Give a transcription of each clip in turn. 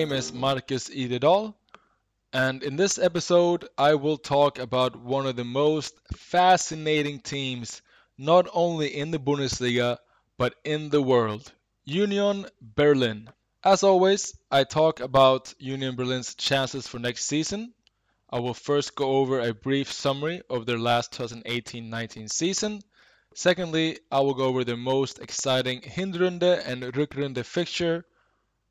name is Marcus Iredal, and in this episode, I will talk about one of the most fascinating teams, not only in the Bundesliga, but in the world Union Berlin. As always, I talk about Union Berlin's chances for next season. I will first go over a brief summary of their last 2018 19 season. Secondly, I will go over the most exciting Hinrunde and Rückrunde fixture,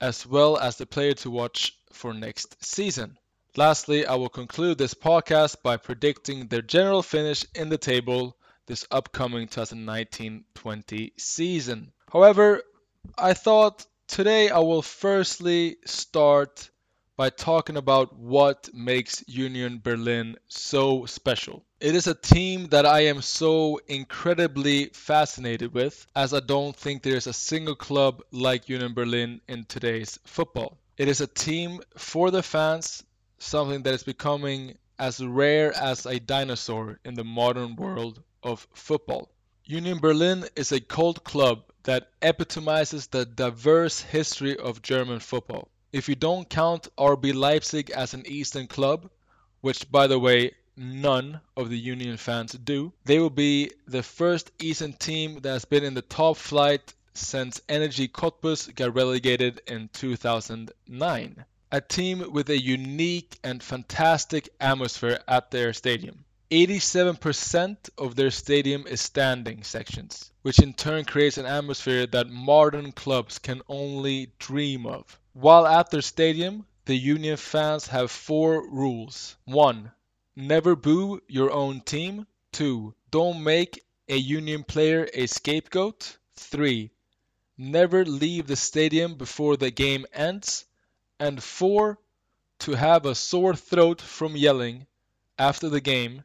as well as the player to watch for next season. Lastly, I will conclude this podcast by predicting their general finish in the table this upcoming 2019-20 season. However, I thought today I will firstly start by talking about what makes Union Berlin so special. It is a team that I am so incredibly fascinated with, as I don't think there is a single club like Union Berlin in today's football. It is a team for the fans, something that is becoming as rare as a dinosaur in the modern world of football. Union Berlin is a cult club that epitomizes the diverse history of German football. If you don't count RB Leipzig as an Eastern club, which by the way none of the Union fans do, they will be the first Eastern team that has been in the top flight since Energie Cottbus got relegated in 2009 a team with a unique and fantastic atmosphere at their stadium. 87% of their stadium is standing sections, which in turn creates an atmosphere that modern clubs can only dream of. While at their stadium, the Union fans have four rules. 1. Never boo your own team. 2. Don't make a Union player a scapegoat. 3. Never leave the stadium before the game ends and four, to have a sore throat from yelling after the game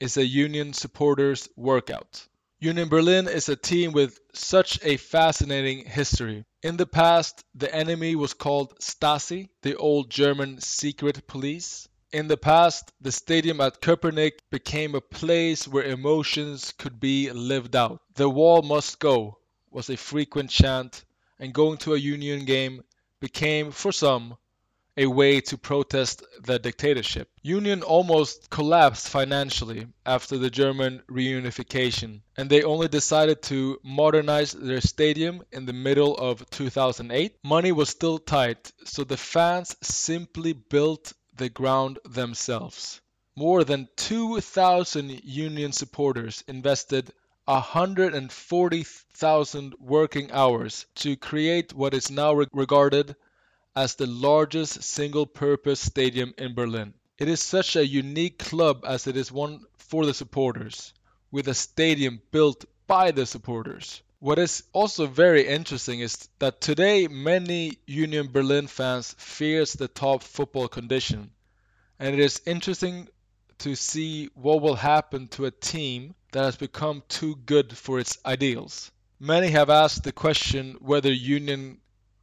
is a Union supporter's workout. Union Berlin is a team with such a fascinating history. In the past, the enemy was called Stasi, the old German secret police. In the past, the stadium at Köpenick became a place where emotions could be lived out. The wall must go was a frequent chant, and going to a Union game became, for some, a way to protest the dictatorship. Union almost collapsed financially after the German reunification, and they only decided to modernize their stadium in the middle of 2008. Money was still tight, so the fans simply built the ground themselves. More than 2,000 Union supporters invested 140,000 working hours to create what is now regarded as the largest single-purpose stadium in Berlin. It is such a unique club as it is one for the supporters, with a stadium built by the supporters. What is also very interesting is that today many Union Berlin fans fears the top football condition. And it is interesting to see what will happen to a team that has become too good for its ideals. Many have asked the question whether Union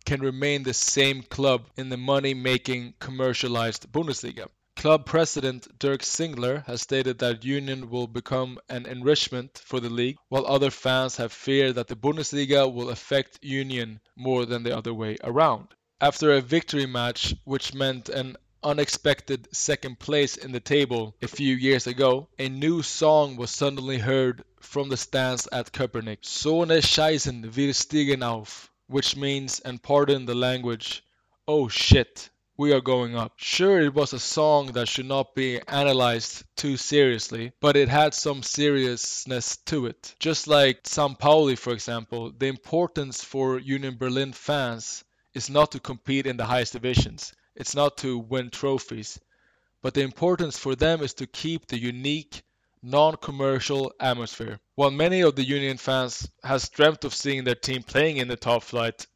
can remain the same club in the money-making commercialized Bundesliga. Club president Dirk Zingler has stated that Union will become an enrichment for the league, while other fans have feared that the Bundesliga will affect Union more than the other way around. After a victory match, which meant an unexpected second place in the table a few years ago, a new song was suddenly heard from the stands at Köpenick. So ne Scheißen, wir stiegen auf, which means, and pardon the language, oh shit, we are going up. Sure, it was a song that should not be analyzed too seriously, but it had some seriousness to it. Just like St. Pauli, for example, the importance for Union Berlin fans is not to compete in the highest divisions. It's not to win trophies, but the importance for them is to keep the unique, non-commercial atmosphere. While many of the Union fans has dreamt of seeing their team playing in the top flight,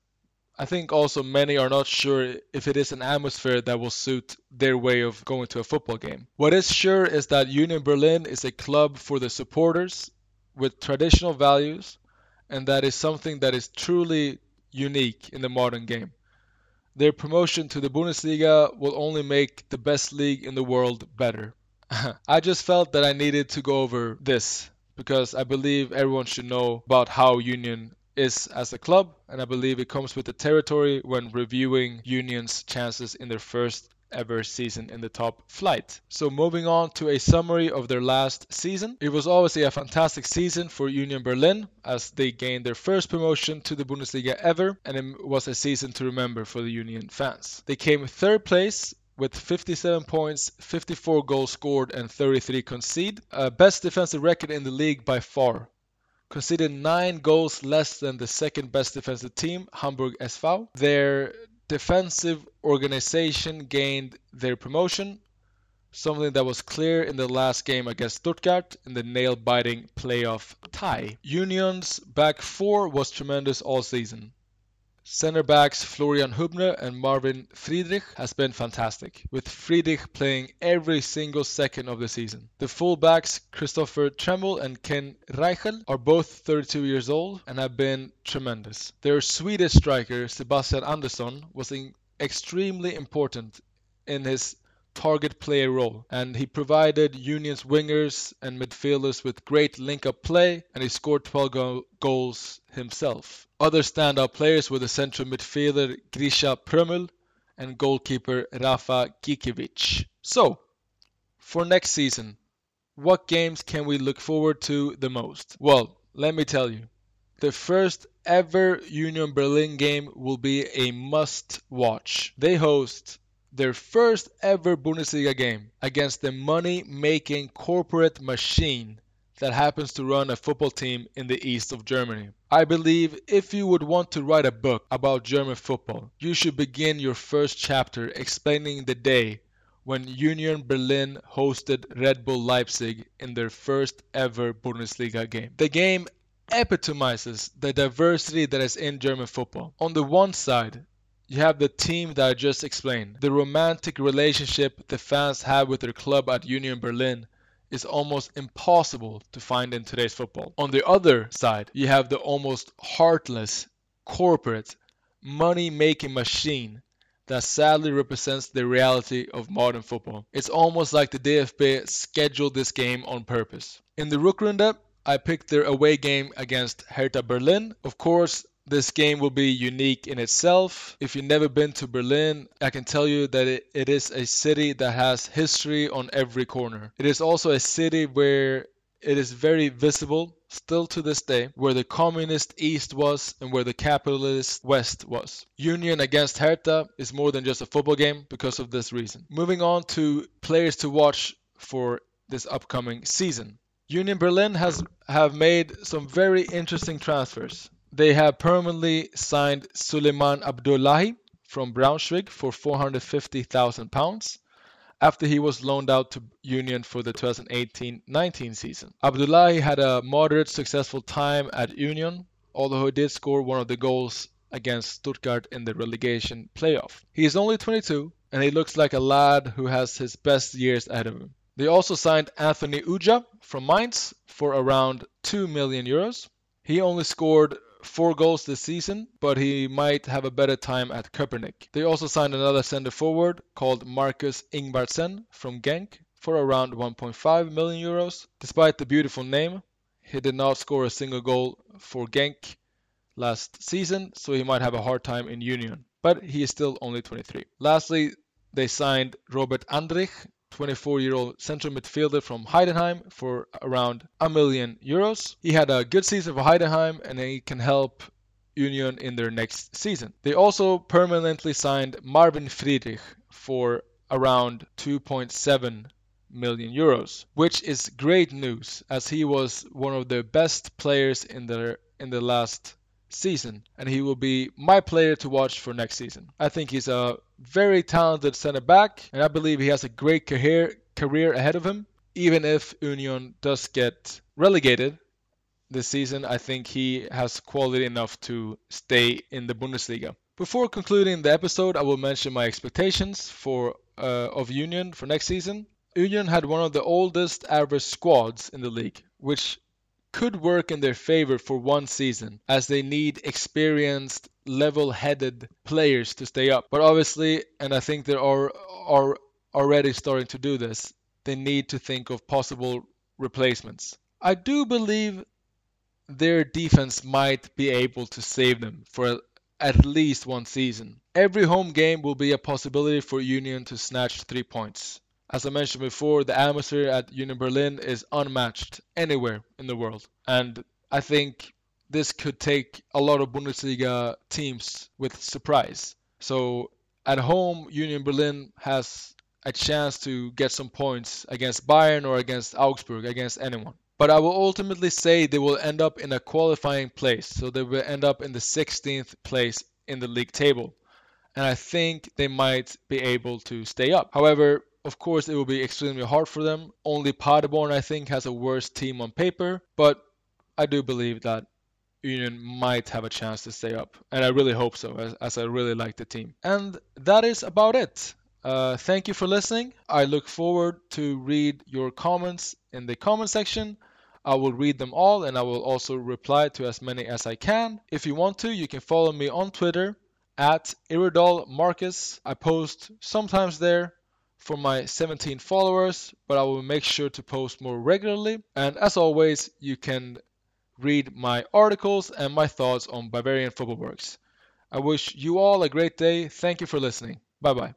I think also many are not sure if it is an atmosphere that will suit their way of going to a football game. What is sure is that Union Berlin is a club for the supporters with traditional values, and that is something that is truly unique in the modern game. Their promotion to the Bundesliga will only make the best league in the world better. I just felt that I needed to go over this because I believe everyone should know about how Union is as a club, and I believe it comes with the territory when reviewing Union's chances in their first ever season in the top flight. So moving on to a summary of their last season. It was obviously a fantastic season for Union Berlin as they gained their first promotion to the Bundesliga ever and it was a season to remember for the Union fans. They came third place with 57 points, 54 goals scored, and 33 conceded. Uh, best defensive record in the league by far. Conceded 9 goals less than the second best defensive team, Hamburg SV. Their defensive organization gained their promotion, something that was clear in the last game against Stuttgart in the nail-biting playoff tie. Union's back four was tremendous all season. Center backs Florian Hübner and Marvin Friedrich has been fantastic, with Friedrich playing every single second of the season. The fullbacks Christopher Trimmel and Ken Reichel are both 32 years old and have been tremendous. Their Swedish striker Sebastian Andersson was extremely important in his target player role, and he provided Union's wingers and midfielders with great link-up play, and he scored 12 go- goals himself. Other standout players were the central midfielder Grischa Prömel and goalkeeper Rafa Gikiewicz. So, for next season, what games can we look forward to the most? Well, let me tell you. The first ever Union Berlin game will be a must watch. They host their first ever Bundesliga game against the money making corporate machine that happens to run a football team in the east of Germany. I believe if you would want to write a book about German football, you should begin your first chapter explaining the day when Union Berlin hosted Red Bull Leipzig in their first ever Bundesliga game. The game epitomizes the diversity that is in German football. On the one side, you have the team that I just explained. The romantic relationship the fans have with their club at Union Berlin is almost impossible to find in today's football. On the other side, you have the almost heartless, corporate, money making machine that sadly represents the reality of modern football. It's almost like the DFB scheduled this game on purpose. In the Rückrunde, I picked their away game against Hertha Berlin. Of course, this game will be unique in itself. If you've never been to Berlin, I can tell you that it, it is a city that has history on every corner. It is also a city where it is very visible, still to this day, where the communist East was and where the capitalist West was. Union against Hertha is more than just a football game because of this reason. Moving on to players to watch for this upcoming season. Union Berlin has have made some very interesting transfers. They have permanently signed Suleiman Abdullahi from Braunschweig for 450,000 pounds after he was loaned out to Union for the 2018-19 season. Abdullahi had a moderate successful time at Union, although he did score one of the goals against Stuttgart in the relegation playoff. He is only 22 and he looks like a lad who has his best years ahead of him. They also signed Anthony Ujah from Mainz for around 2 million euros. He only scored four goals this season, but he might have a better time at Köpenick. They also signed another center forward called Marcus Ingvartsen from Genk for around 1.5 million euros. Despite the beautiful name, he did not score a single goal for Genk last season, so he might have a hard time in Union. But he is still only 23. Lastly, they signed Robert Andrich 24-year-old central midfielder from Heidenheim for around a million euros. He had a good season for Heidenheim and he can help Union in their next season. They also permanently signed Marvin Friedrich for around 2.7 million euros, which is great news as he was one of the best players in the in the last season, and he will be my player to watch for next season. I think he's a very talented center back, and I believe he has a great career career ahead of him. Even if Union does get relegated this season, I think he has quality enough to stay in the Bundesliga. Before concluding the episode, I will mention my expectations for uh, of Union for next season. Union had one of the oldest average squads in the league, which could work in their favor for one season, as they need experienced, level headed players to stay up. But obviously, and I think they are, are already starting to do this, they need to think of possible replacements. I do believe their defense might be able to save them for at least one season. Every home game will be a possibility for Union to snatch three points. As I mentioned before, the atmosphere at Union Berlin is unmatched anywhere in the world. And I think this could take a lot of Bundesliga teams with surprise. So at home, Union Berlin has a chance to get some points against Bayern or against Augsburg, against anyone. But I will ultimately say they will end up in a qualifying place. So they will end up in the 16th place in the league table. And I think they might be able to stay up. However, of course, it will be extremely hard for them. Only Paderborn, I think, has a worse team on paper. But I do believe that Union might have a chance to stay up. And I really hope so, as, as I really like the team. And that is about it. Uh, thank you for listening. I look forward to read your comments in the comment section. I will read them all and I will also reply to as many as I can. If you want to, you can follow me on Twitter at Iridol Marcus. I post sometimes there for my 17 followers, but I will make sure to post more regularly. And as always, you can read my articles and my thoughts on Bavarian Football Works. I wish you all a great day. Thank you for listening. Bye bye.